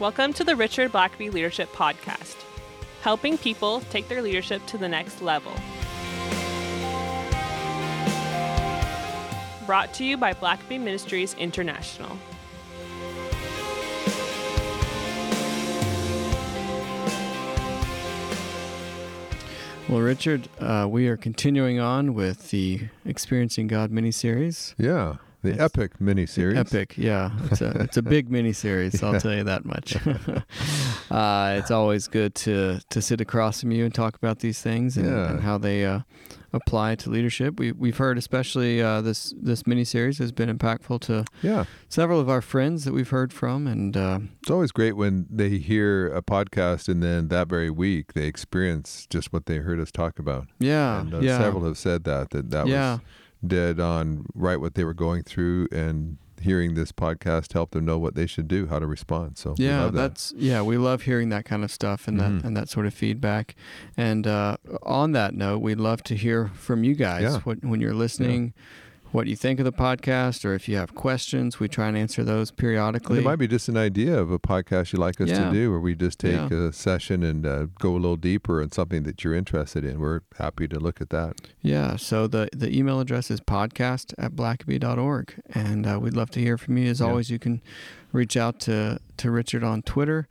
Welcome to the Richard Blackaby Leadership Podcast, helping people take their leadership to the next level. Brought to you by Blackaby Ministries International. Well, Richard, uh, we are continuing on with the Experiencing God mini series. Yeah, the It's- epic miniseries. Epic, yeah. It's a it's a big mini series. I'll tell you that much. uh, it's always good to to sit across from you and talk about these things and, Yeah. and how they uh, apply to leadership. We we've heard, especially uh, this this mini series has been impactful to Yeah, several of our friends that we've heard from, and uh, it's always great when they hear a podcast and then that very week they experience just what they heard us talk about. yeah, and uh, yeah, several have said that that that yeah. was dead on right what they were going through and hearing this podcast helped them know what they should do, how to respond. So Yeah, that. that's yeah. We love hearing that kind of stuff and Mhm. that and that sort of feedback. And uh, on that note, we'd love to hear from you guys Yeah. what, when you're listening, what you think of the podcast, or if you have questions. We try and answer those And periodically. it might be just an idea of a podcast you'd like us Yeah. to do, where we just take Yeah. a session and uh, go a little deeper on something that you're interested in. We're happy to look at that. yeah. So the the email address is podcast at blackaby.org, and uh, we'd love to hear from you. As Yeah. always, you can reach out to to Richard on Twitter,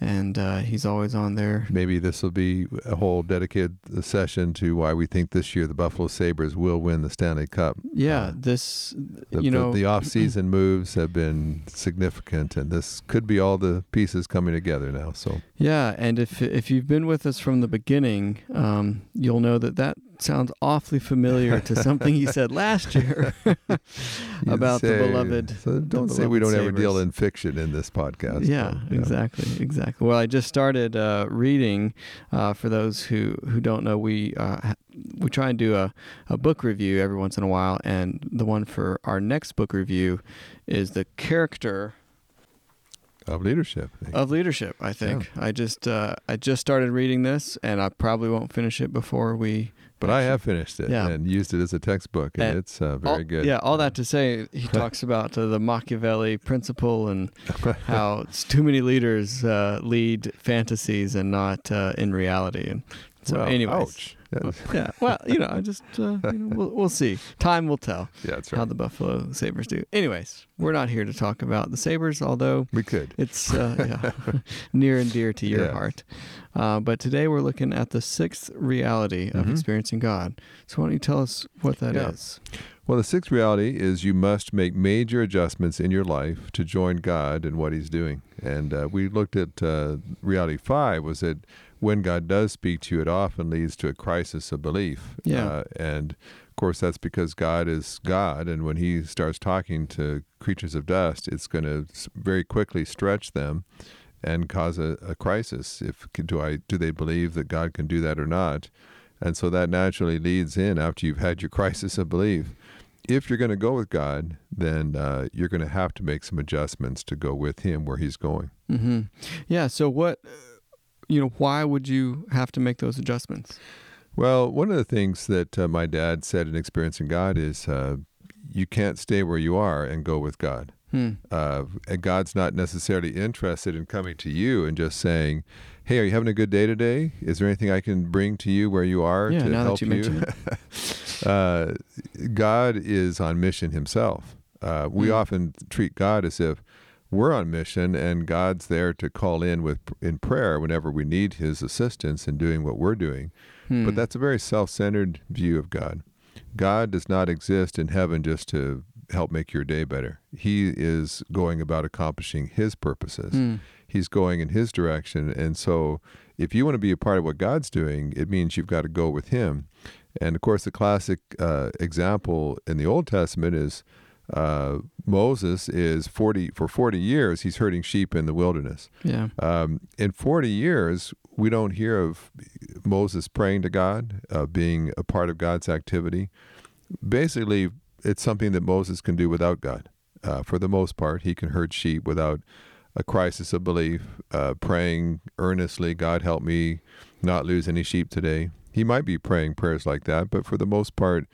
and uh, he's always on there. Maybe this will be a whole dedicated session to why we think this year the Buffalo Sabres will win the Stanley Cup. Yeah, Uh, this The, you the- know the, off-season moves have been significant, and this could be all the pieces coming together now. So Yeah, and if if you've been with us from the beginning, um, you'll know that that sounds awfully familiar to something you said last year about the beloved. So don't say we don't beloved ever deal in fiction in this podcast. Yeah, So, exactly, exactly. Well, I just started uh, reading. Uh, for those who who don't know, we uh, we try and do a, a book review every once in a while, and the one for our next book review is the character Of leadership. of leadership. I think I just uh, I just started reading this, and I probably won't finish it before we. But I have finished it Yeah. and used it as a textbook, and, And it's uh, very all, good. Yeah, all that to say, he talks about uh, the Machiavelli principle and how it's too many leaders uh, lead fantasies and not uh, in reality. And so, Well, anyways, ouch. Yeah, Well, you know, I just uh, you know, we'll, we'll see. Time will tell yeah, that's how the Buffalo Sabres do. Anyways, we're not here to talk about the Sabres, although We could. it's uh, yeah, near and dear to your Yes. heart. Uh, but today we're looking at the sixth reality of Mhm. experiencing God. So why don't you tell us what that is? Yeah. Well, the sixth reality is you must make major adjustments in your life to join God in what He's doing. And uh, we looked at uh, reality five was that when God does speak to you, it often leads to a crisis of belief. Yeah. Uh, and of course, that's because God is God, and when He starts talking to creatures of dust, it's going to very quickly stretch them and cause a, a crisis. If do I do they believe that God can do that or not? And so that naturally leads in after you've had your crisis of belief. If you're going to go with God, then uh, you're going to have to make some adjustments to go with Him where He's going. hmm Yeah. So what? You know, why would you have to make those adjustments? Well, one of the things that uh, my dad said in Experiencing God is uh, you can't stay where you are and go with God. Hmm. Uh, and God's not necessarily interested in coming to you and just saying, "Hey, are you having a good day today? Is there anything I can bring to you where you are Yeah, to now that help you mention uh, God is on mission Himself. Uh, we Hmm. often treat God as if we're on mission, and God's there to call in with in prayer whenever we need His assistance in doing what we're doing. Hmm. But that's a very self-centered view of God. God does not exist in heaven just to help make your day better. He is going about accomplishing His purposes. Hmm. He's going in His direction, and so if you want to be a part of what God's doing, it means you've got to go with Him. And of course, the classic uh, example in the Old Testament is uh, Moses is forty for forty years. He's herding sheep in the wilderness. Yeah. Um, in 40 years, we don't hear of Moses praying to God, uh, being a part of God's activity. Basically, it's something that Moses can do without God. Uh, for the most part, he can herd sheep without a crisis of belief, uh, praying earnestly, God help me not lose any sheep today. He might be praying prayers like that, but for the most part,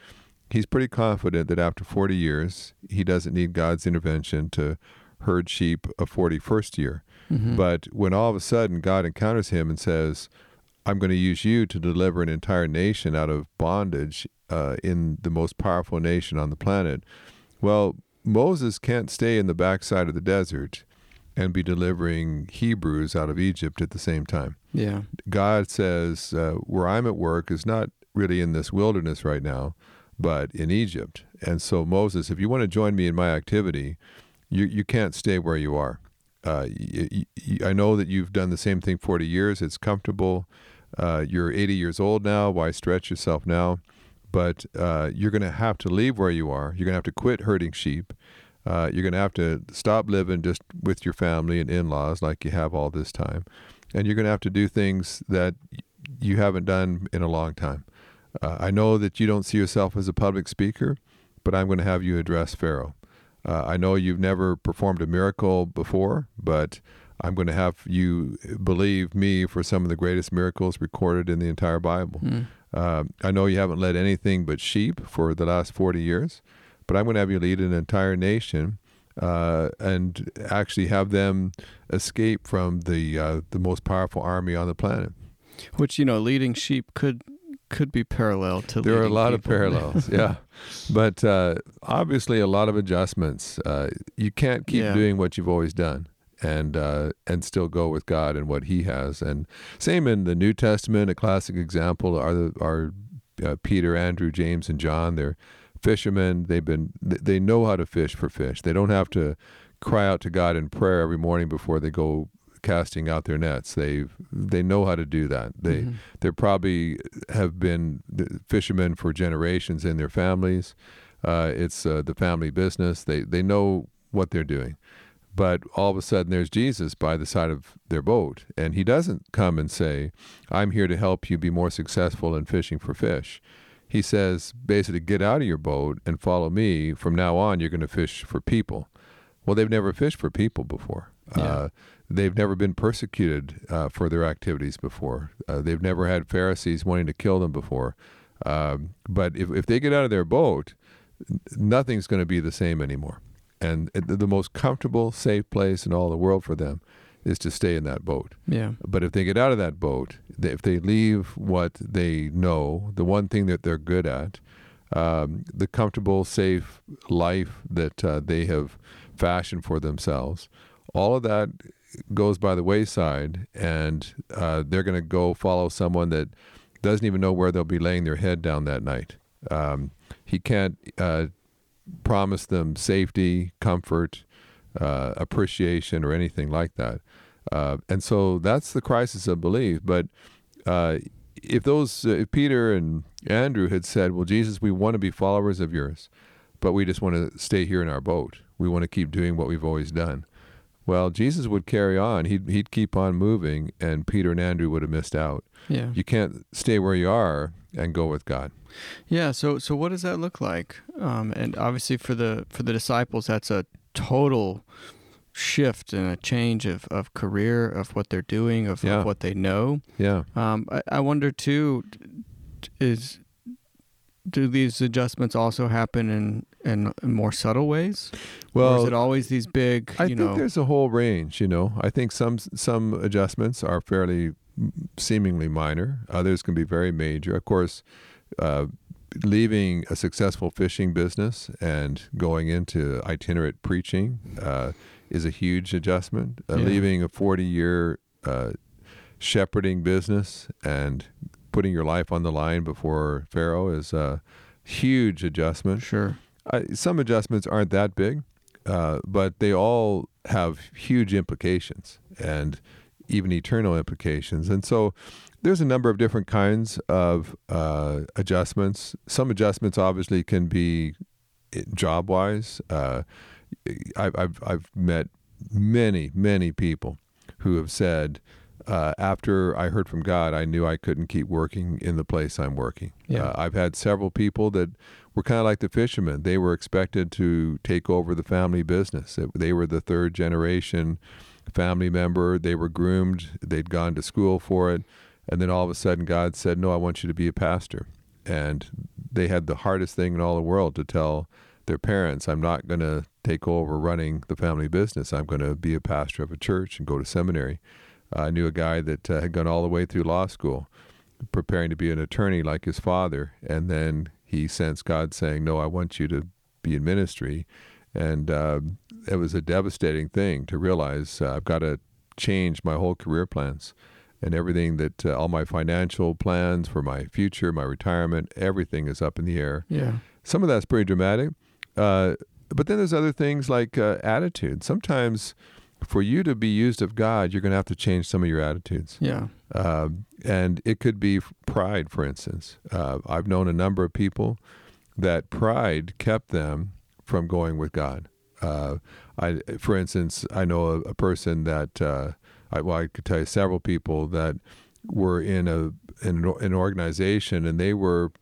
he's pretty confident that after 40 years, he doesn't need God's intervention to herd sheep a 41st year. Mhm. But when all of a sudden God encounters him and says, I'm going to use you to deliver an entire nation out of bondage uh, in the most powerful nation on the planet. Well, Moses can't stay in the backside of the desert and be delivering Hebrews out of Egypt at the same time. yeah. God says, uh, where I'm at work is not really in this wilderness right now, but in Egypt. And so, Moses, if you want to join me in my activity, you, you can't stay where you are. Uh, y- y- y- I know that you've done the same thing 40 years. It's comfortable. Uh, you're 80 years old now. Why stretch yourself now? But uh, you're going to have to leave where you are. You're going to have to quit herding sheep. Uh, you're going to have to stop living just with your family and in laws like you have all this time. And you're going to have to do things that you haven't done in a long time. Uh, I know that you don't see yourself as a public speaker, but I'm going to have you address Pharaoh. Uh, I know you've never performed a miracle before, but I'm going to have you believe me for some of the greatest miracles recorded in the entire Bible. Mm. Uh, I know you haven't led anything but sheep for the last 40 years, but I'm going to have you lead an entire nation uh, and actually have them escape from the uh, the most powerful army on the planet. Which you know, leading sheep could could be parallel to. There are a lot of parallels, yeah, but uh, obviously a lot of adjustments. Uh, you can't keep Yeah. doing what you've always done. And uh, and still go with God and what He has, and same in the New Testament. A classic example are the, are uh, Peter, Andrew, James, and John. They're fishermen. They've been they know how to fish for fish. They don't have to cry out to God in prayer every morning before they go casting out their nets. They they know how to do that. They Mhm. they probably have been fishermen for generations in their families. Uh, it's uh, the family business. They they know what they're doing. But all of a sudden, there's Jesus by the side of their boat, and he doesn't come and say, "I'm here to help you be more successful in fishing for fish." He says, basically, get out of your boat and follow me. From now on, you're going to fish for people. Well, they've never fished for people before. Yeah. Uh, they've never been persecuted uh, for their activities before. Uh, they've never had Pharisees wanting to kill them before. Um, but if, if they get out of their boat, nothing's going to be the same anymore. And the most comfortable, safe place in all the world for them is to stay in that boat. Yeah. But if they get out of that boat, if they leave what they know, the one thing that they're good at, um, the comfortable, safe life that uh, they have fashioned for themselves, all of that goes by the wayside, and uh, they're going to go follow someone that doesn't even know where they'll be laying their head down that night. Um, he can't uh, promise them safety, comfort, uh, appreciation, or anything like that. Uh, and so that's the crisis of belief. But uh, if those, uh, if Peter and Andrew had said, "Well, Jesus, we want to be followers of yours, but we just want to stay here in our boat. We want to keep doing what we've always done." Well, Jesus would carry on. He'd he'd keep on moving, and Peter and Andrew would have missed out. Yeah. You can't stay where you are and go with God. Yeah. So so what does that look like? Um, and obviously for the for the disciples, that's a total shift and a change of, of career of what they're doing of, Yeah. of what they know. Yeah. Um, I, I wonder too, is do these adjustments also happen in in, in more subtle ways? or Well, is it always these big? I think know, there's a whole range. You know, I think some some adjustments are fairly seemingly minor. Others can be very major. Of course, uh, leaving a successful fishing business and going into itinerant preaching uh, is a huge adjustment. Uh, Yeah. Leaving a 40 year uh, shepherding business and putting your life on the line before Pharaoh is a huge adjustment. sure. I, some adjustments aren't that big, uh, but they all have huge implications and even eternal implications. And so there's a number of different kinds of uh, adjustments. Some adjustments obviously can be job wise. Uh, I've, I've, I've met many, many people who have said, uh, after I heard from God, I knew I couldn't keep working in the place I'm working. Yeah. Uh, I've had several people that were kind of like the fishermen. They were expected to take over the family business. They were the third generation family member. They were groomed. They'd gone to school for it. And then all of a sudden, God said, No, I want you to be a pastor. And they had the hardest thing in all the world to tell their parents. I'm not going to take over running the family business. I'm going to be a pastor of a church and go to seminary. I knew a guy that uh, had gone all the way through law school, preparing to be an attorney like his father, and then he sensed God saying, "No, I want you to be in ministry," and uh, it was a devastating thing to realize uh, I've got to change my whole career plans and everything that uh, all my financial plans for my future, my retirement, everything is up in the air. Yeah. Some of that's pretty dramatic, uh, but then there's other things like uh, attitude. Sometimes for you to be used of God, you're going to have to change some of your attitudes. Yeah. Uh, and it could be pride, for instance. Uh, I've known a number of people that pride kept them from going with God. Uh, I, for instance, I know a, a person that uh, I, well, I could tell you several people that were in a in an organization and they were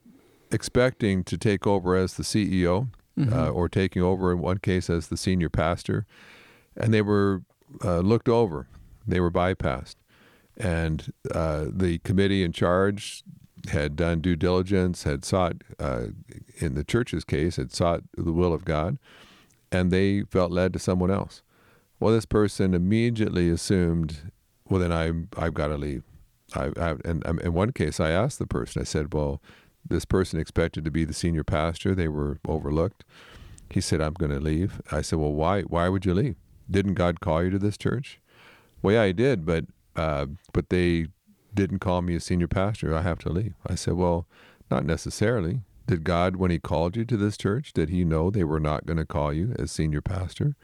expecting to take over as the CEO Mm-hmm. uh, or taking over in one case as the senior pastor, and they were uh, looked over, they were bypassed, and uh, the committee in charge had done due diligence, had sought, uh, in the church's case, had sought the will of God, and they felt led to someone else. Well, this person immediately assumed, well, then I I've got to leave. I, I and um, in one case, I asked the person. I said, well this person expected to be the senior pastor. They were overlooked. He said, I'm going to leave. I said, Well, why, why would you leave? Didn't God call you to this church? Well, yeah, he did, but, uh, but they didn't call me a senior pastor. I have to leave. I said, Well, not necessarily. Did God, when He called you to this church, did He know they were not going to call you as senior pastor?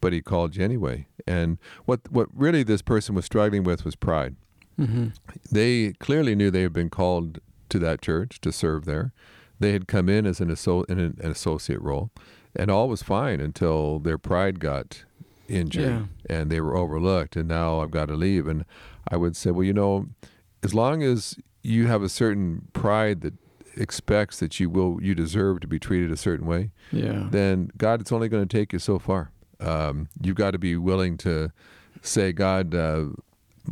But He called you anyway. And what, what really this person was struggling with was pride. Mm-hmm. They clearly knew they had been called to that church to serve there. They had come in as an, asso- in an, an associate role, and all was fine until their pride got injured Yeah. and they were overlooked. And now I've got to leave. And I would say, well, you know, as long as you have a certain pride that expects that you will, you deserve to be treated a certain way, Yeah. then God it's only going to take you so far. Um, you've got to be willing to say, God, uh,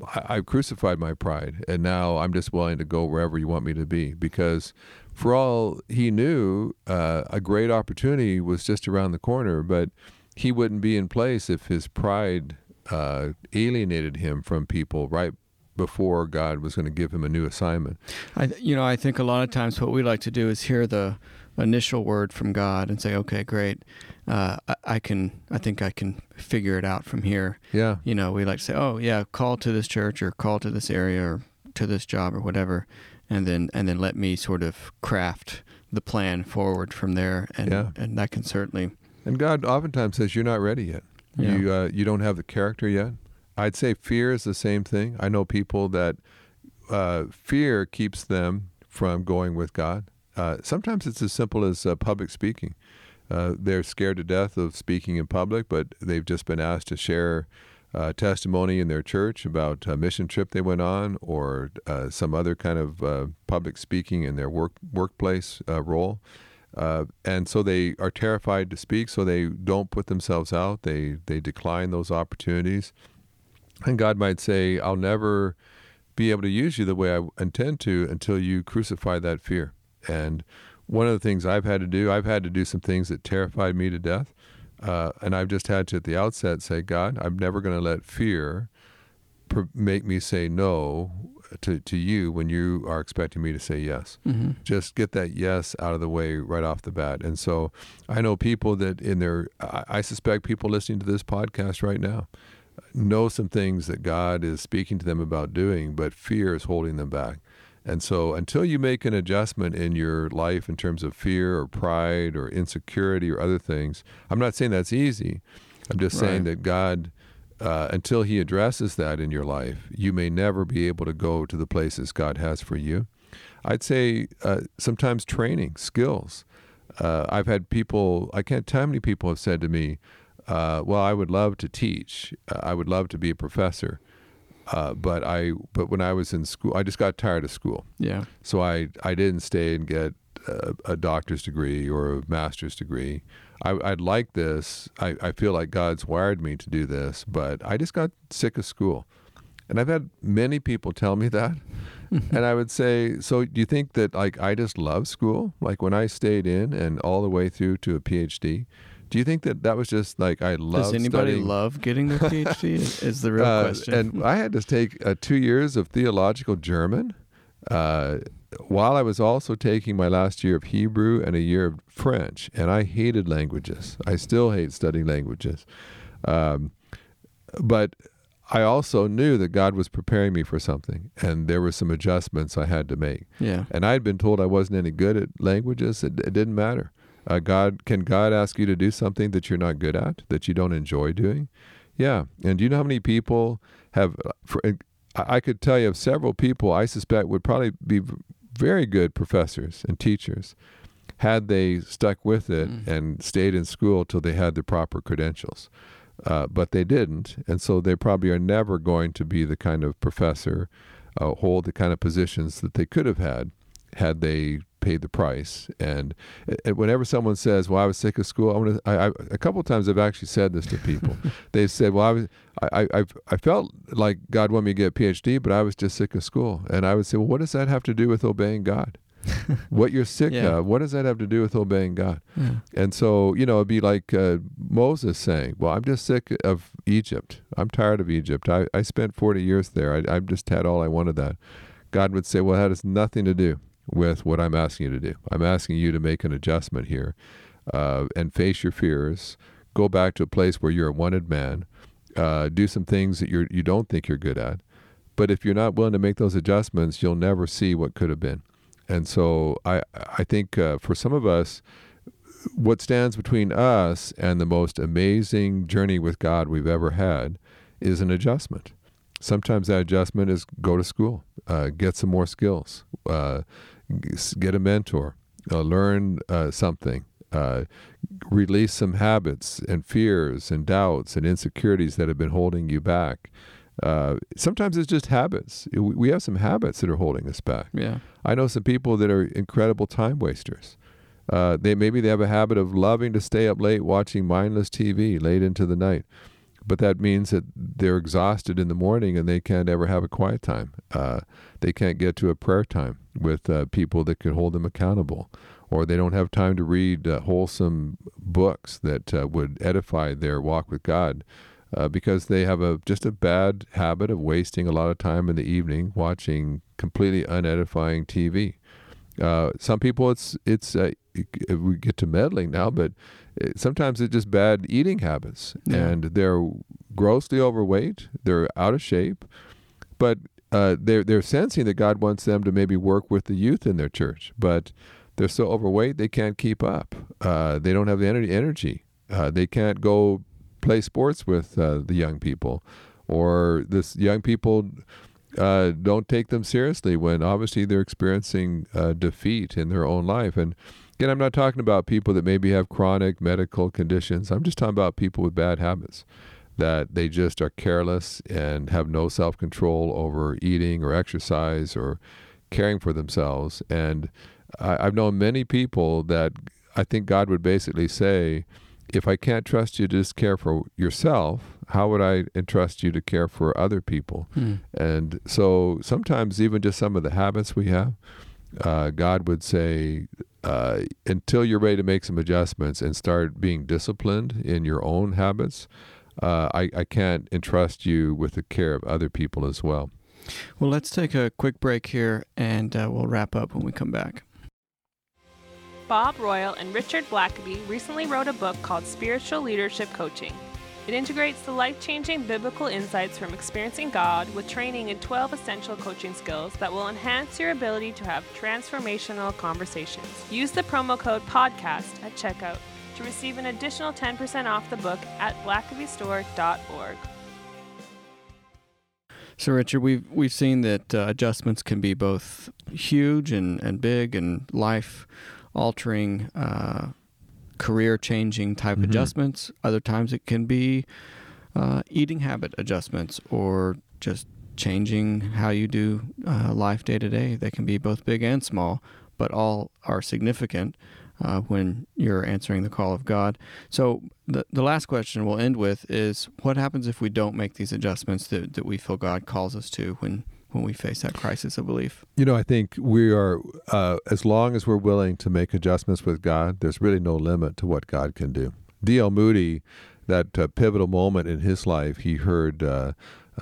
I, I've crucified my pride, and now I'm just willing to go wherever you want me to be. Because for all he knew, uh, a great opportunity was just around the corner, but he wouldn't be in place if his pride uh, alienated him from people right before God was going to give him a new assignment. I, you know, I think a lot of times what we like to do is hear the initial word from God and say, "Okay, great, uh, I, I can, I think I can figure it out from here." Yeah. You know, we like to say, "Oh, yeah, call to this church or call to this area or to this job or whatever," and then and then let me sort of craft the plan forward from there, and Yeah. and that can certainly, And God oftentimes says, "You're not ready yet. Yeah. You uh, you don't have the character yet." I'd say fear is the same thing. I know people that uh, fear keeps them from going with God. Uh, sometimes it's as simple as uh, public speaking. Uh, they're scared to death of speaking in public, but they've just been asked to share uh, testimony in their church about a mission trip they went on or uh, some other kind of uh, public speaking in their work workplace uh, role. Uh, and so they are terrified to speak, so they don't put themselves out. They they decline those opportunities. And God might say, "I'll never be able to use you the way I intend to until you crucify that fear." And one of the things I've had to do, I've had to do some things that terrified me to death, uh, and I've just had to at the outset say, "God, I'm never going to let fear make me say no to to you when you are expecting me to say yes." mm-hmm. just get that yes out of the way right off the bat. And so I know people that in their, I I suspect people listening to this podcast right now know some things that God is speaking to them about doing, but fear is holding them back. And so until you make an adjustment in your life in terms of fear or pride or insecurity or other things, I'm not saying that's easy. I'm just saying that God, uh, until He addresses that in your life, you may never be able to go to the places God has for you. I'd say uh, sometimes training, skills. Uh, I've had people, I can't tell how many people have said to me, uh, well, I would love to teach. Uh, I would love to be a professor. Uh, but I, but when I was in school, I just got tired of school. yeah, So I, I didn't stay and get a, a doctor's degree or a master's degree. I, I'd like this. I, I feel like God's wired me to do this, but I just got sick of school. And I've had many people tell me that. and I would say, so do you think that like I just love school? Like when I stayed in and all the way through to a PhD, do you think that that was just like I love? Does anybody studying? love getting their PhD? is, is the real Uh, question. And I had to take uh, two years of theological German, uh, while I was also taking my last year of Hebrew and a year of French. And I hated languages. I still hate studying languages. Um, but I also knew that God was preparing me for something, and there were some adjustments I had to make. yeah. And I had been told I wasn't any good at languages. It, it didn't matter. Uh, God can God ask you to do something that you're not good at, that you don't enjoy doing? Yeah. And do you know how many people have? For, I I could tell you of several people I suspect would probably be very good professors and teachers had they stuck with it Mm. and stayed in school till they had the proper credentials. Uh, but they didn't, and so they probably are never going to be the kind of professor, uh, hold the kind of positions that they could have had had they paid the price. And, and whenever someone says, "Well, I was sick of school," I want to. I, I, a couple of times I've actually said this to people. They've said, "Well, I was. I, I I felt like God wanted me to get a PhD, but I was just sick of school." And I would say, "Well, what does that have to do with obeying God?" what you're sick Yeah. of, what does that have to do with obeying God? Yeah. And so, you know, it'd be like uh, Moses saying, Well, I'm just sick of Egypt. I'm tired of Egypt. I, I spent 40 years there. I, I've just had all I wanted that. God would say, Well, that has nothing to do with what I'm asking you to do. I'm asking you to make an adjustment here uh, and face your fears. Go back to a place where you're a wanted man. Uh, do some things that you're, you don't think you're good at. But if you're not willing to make those adjustments, you'll never see what could have been. And so I, I think uh, for some of us, what stands between us and the most amazing journey with God we've ever had is an adjustment. Sometimes that adjustment is go to school, uh, get some more skills, uh, get a mentor, uh, learn uh, something, uh, release some habits and fears and doubts and insecurities that have been holding you back. Uh, sometimes it's just habits. We we have some habits that are holding us back. Yeah. I know some people that are incredible time wasters. Uh, they maybe they have a habit of loving to stay up late watching mindless TV late into the night, but that means that they're exhausted in the morning and they can't ever have a quiet time. Uh, they can't get to a prayer time with uh, people that could hold them accountable, or they don't have time to read uh, wholesome books that uh, would edify their walk with God. Uh, because they have a just a bad habit of wasting a lot of time in the evening watching completely unedifying TV. Uh, some people, it's it's uh, we get to meddling now, but sometimes it's just bad eating habits, Yeah. and they're grossly overweight. They're out of shape, but uh, they're they're sensing that God wants them to maybe work with the youth in their church, but they're so overweight they can't keep up. Uh, they don't have the energy. Energy. Uh, they can't go play sports with uh, the young people, or this young people uh, don't take them seriously when obviously they're experiencing defeat in their own life. And again, I'm not talking about people that maybe have chronic medical conditions. I'm just talking about people with bad habits that they just are careless and have no self control over eating or exercise or caring for themselves. And I, I've known many people that I think God would basically say, if I can't trust you to just care for yourself, how would I entrust you to care for other people? Hmm. And so sometimes, even just some of the habits we have, uh, God would say, uh, until you're ready to make some adjustments and start being disciplined in your own habits, uh, I, I can't entrust you with the care of other people as well. Well, let's take a quick break here and uh, we'll wrap up when we come back. Bob Royall and Richard Blackaby recently wrote a book called Spiritual Leadership Coaching. It integrates the life changing biblical insights from experiencing God with training in 12 essential coaching skills that will enhance your ability to have transformational conversations. Use the promo code PODCAST at checkout to receive an additional 10% off the book at blackabystore.org. So, Richard, we've we've seen that uh, adjustments can be both huge and, and big and life altering, uh, career changing type Mhm. adjustments. Other times it can be uh, eating habit adjustments or just changing how you do uh, life day to day. They can be both big and small, but all are significant. Uh, when you're answering the call of God. So the the last question we'll end with is what happens if we don't make these adjustments that, that we feel God calls us to when when we face that crisis of belief? You know, I think we are, uh, as long as we're willing to make adjustments with God, there's really no limit to what God can do. D.L. Moody, that uh, pivotal moment in his life, he heard uh,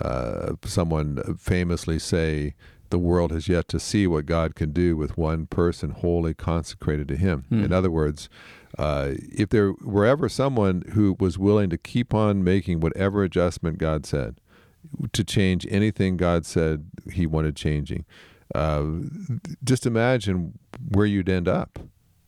uh someone famously say, the world has yet to see what God can do with one person wholly consecrated to Him. Mm. In other words, uh, if there were ever someone who was willing to keep on making whatever adjustment God said, to change anything God said He wanted changing, uh, just imagine where you'd end up.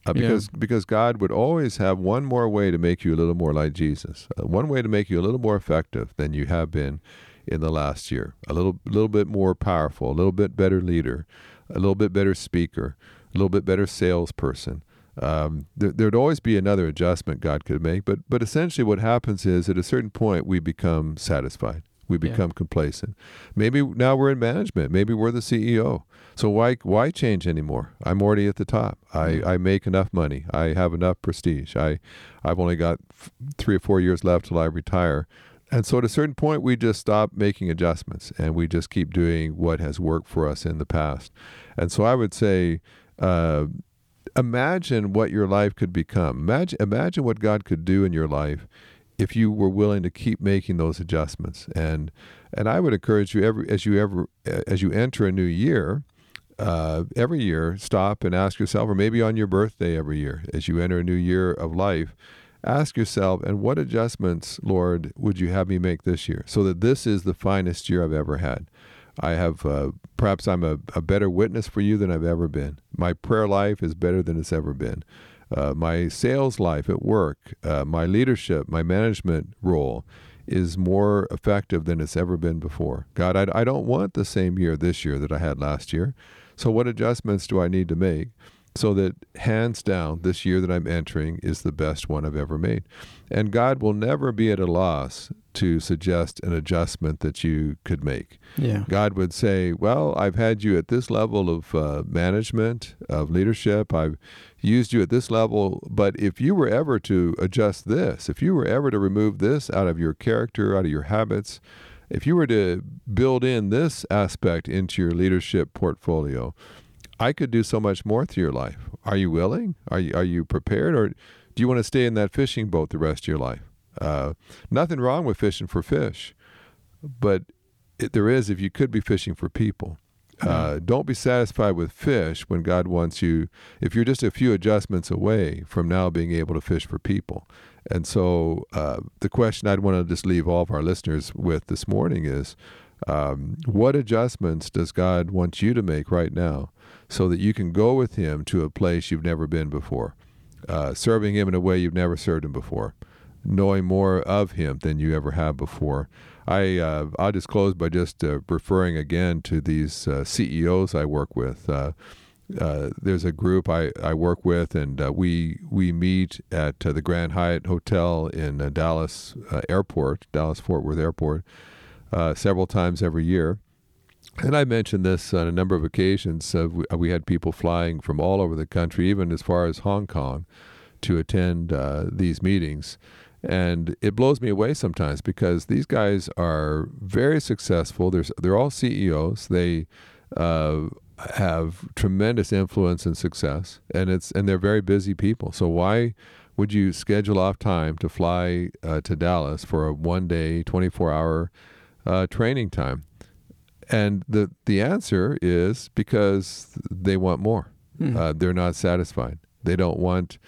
Uh, because yeah. because God would always have one more way to make you a little more like Jesus, uh, one way to make you a little more effective than you have been in the last year. A little, little bit more powerful, a little bit better leader, a little bit better speaker, a little bit better salesperson. Um, there, there'd always be another adjustment God could make, but but essentially what happens is at a certain point we become satisfied. We become yeah. complacent. Maybe now we're in management. Maybe we're the CEO. So why why change anymore? I'm already at the top. I, I make enough money. I have enough prestige. I I've only got f- three or four years left till I retire. And so at a certain point, we just stop making adjustments and we just keep doing what has worked for us in the past. And so I would say, uh, imagine what your life could become. Imagine, imagine what God could do in your life if you were willing to keep making those adjustments. And and I would encourage you every as you ever as you enter a new year, uh, every year stop and ask yourself, or maybe on your birthday every year, as you enter a new year of life, ask yourself, and what adjustments, Lord, would you have me make this year so that this is the finest year I've ever had? I have, uh, perhaps I'm a, a, better witness for you than I've ever been. My prayer life is better than it's ever been. Uh, my sales life at work, uh, my leadership, my management role is more effective than it's ever been before. God, I, I don't want the same year this year that I had last year. So, what adjustments do I need to make? So that hands down, this year that I'm entering is the best one I've ever made. And God will never be at a loss to suggest an adjustment that you could make. Yeah. God would say, Well, I've had you at this level of uh, management, of leadership. I've used you at this level. But if you were ever to adjust this, if you were ever to remove this out of your character, out of your habits, if you were to build in this aspect into your leadership portfolio, I could do so much more through your life. Are you willing? Are you are you prepared, or do you want to stay in that fishing boat the rest of your life? Uh, nothing wrong with fishing for fish, but it, there is if you could be fishing for people. Uh, don't be satisfied with fish when God wants you. If you're just a few adjustments away from now being able to fish for people, and so uh, the question I'd want to just leave all of our listeners with this morning is, um, what adjustments does God want you to make right now so that you can go with him to a place you've never been before, uh, serving him in a way you've never served him before, knowing more of him than you ever have before. I uh, I'll just close by just uh, referring again to these uh, CEOs I work with. Uh, uh, there's a group I, I work with, and we we meet at the Grand Hyatt Hotel in Dallas Airport, Dallas Fort Worth Airport, several times every year and I mentioned this on a number of occasions. Uh, we, we, had people flying from all over the country, even as far as Hong Kong, to attend uh, these meetings. And it blows me away sometimes because these guys are very successful. They're, they're all CEOs. They uh, have tremendous influence and success, and it's and they're very busy people. So why would you schedule off time to fly uh, to Dallas for a one day, 24 hour uh, training time? And the the answer is because they want more. Hmm. Uh, they're not satisfied. They don't want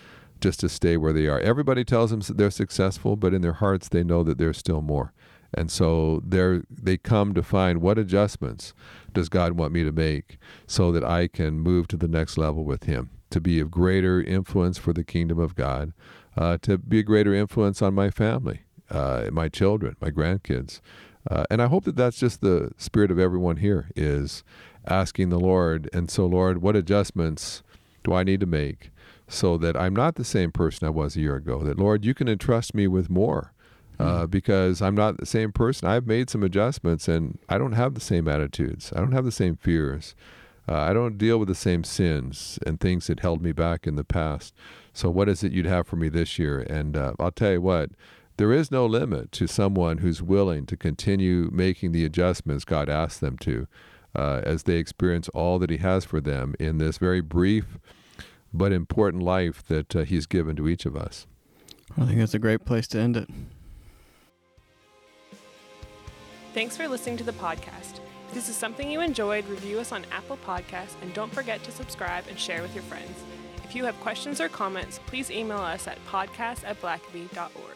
just to stay where they are. Everybody tells them they're successful, but in their hearts they know that there's still more. And so they they come to find what adjustments does God want me to make so that I can move to the next level with Him, to be of greater influence for the kingdom of God, uh, to be a greater influence on my family, uh, my children, my grandkids, uh, and I hope that that's just the spirit of everyone here is asking the Lord. And so, Lord, what adjustments do I need to make so that I'm not the same person I was a year ago? That, Lord, you can entrust me with more. Uh, mm-hmm. because I'm not the same person. I've made some adjustments and I don't have the same attitudes. I don't have the same fears. Uh, I don't deal with the same sins and things that held me back in the past. So, what is it you'd have for me this year? And uh, I'll tell you what, there is no limit to someone who's willing to continue making the adjustments God asks them to uh, as they experience all that He has for them in this very brief but important life that uh, He's given to each of us. I think that's a great place to end it. Thanks for listening to the podcast. If this is something you enjoyed, review us on Apple Podcasts and don't forget to subscribe and share with your friends. If you have questions or comments, please email us at podcast at blackaby.org.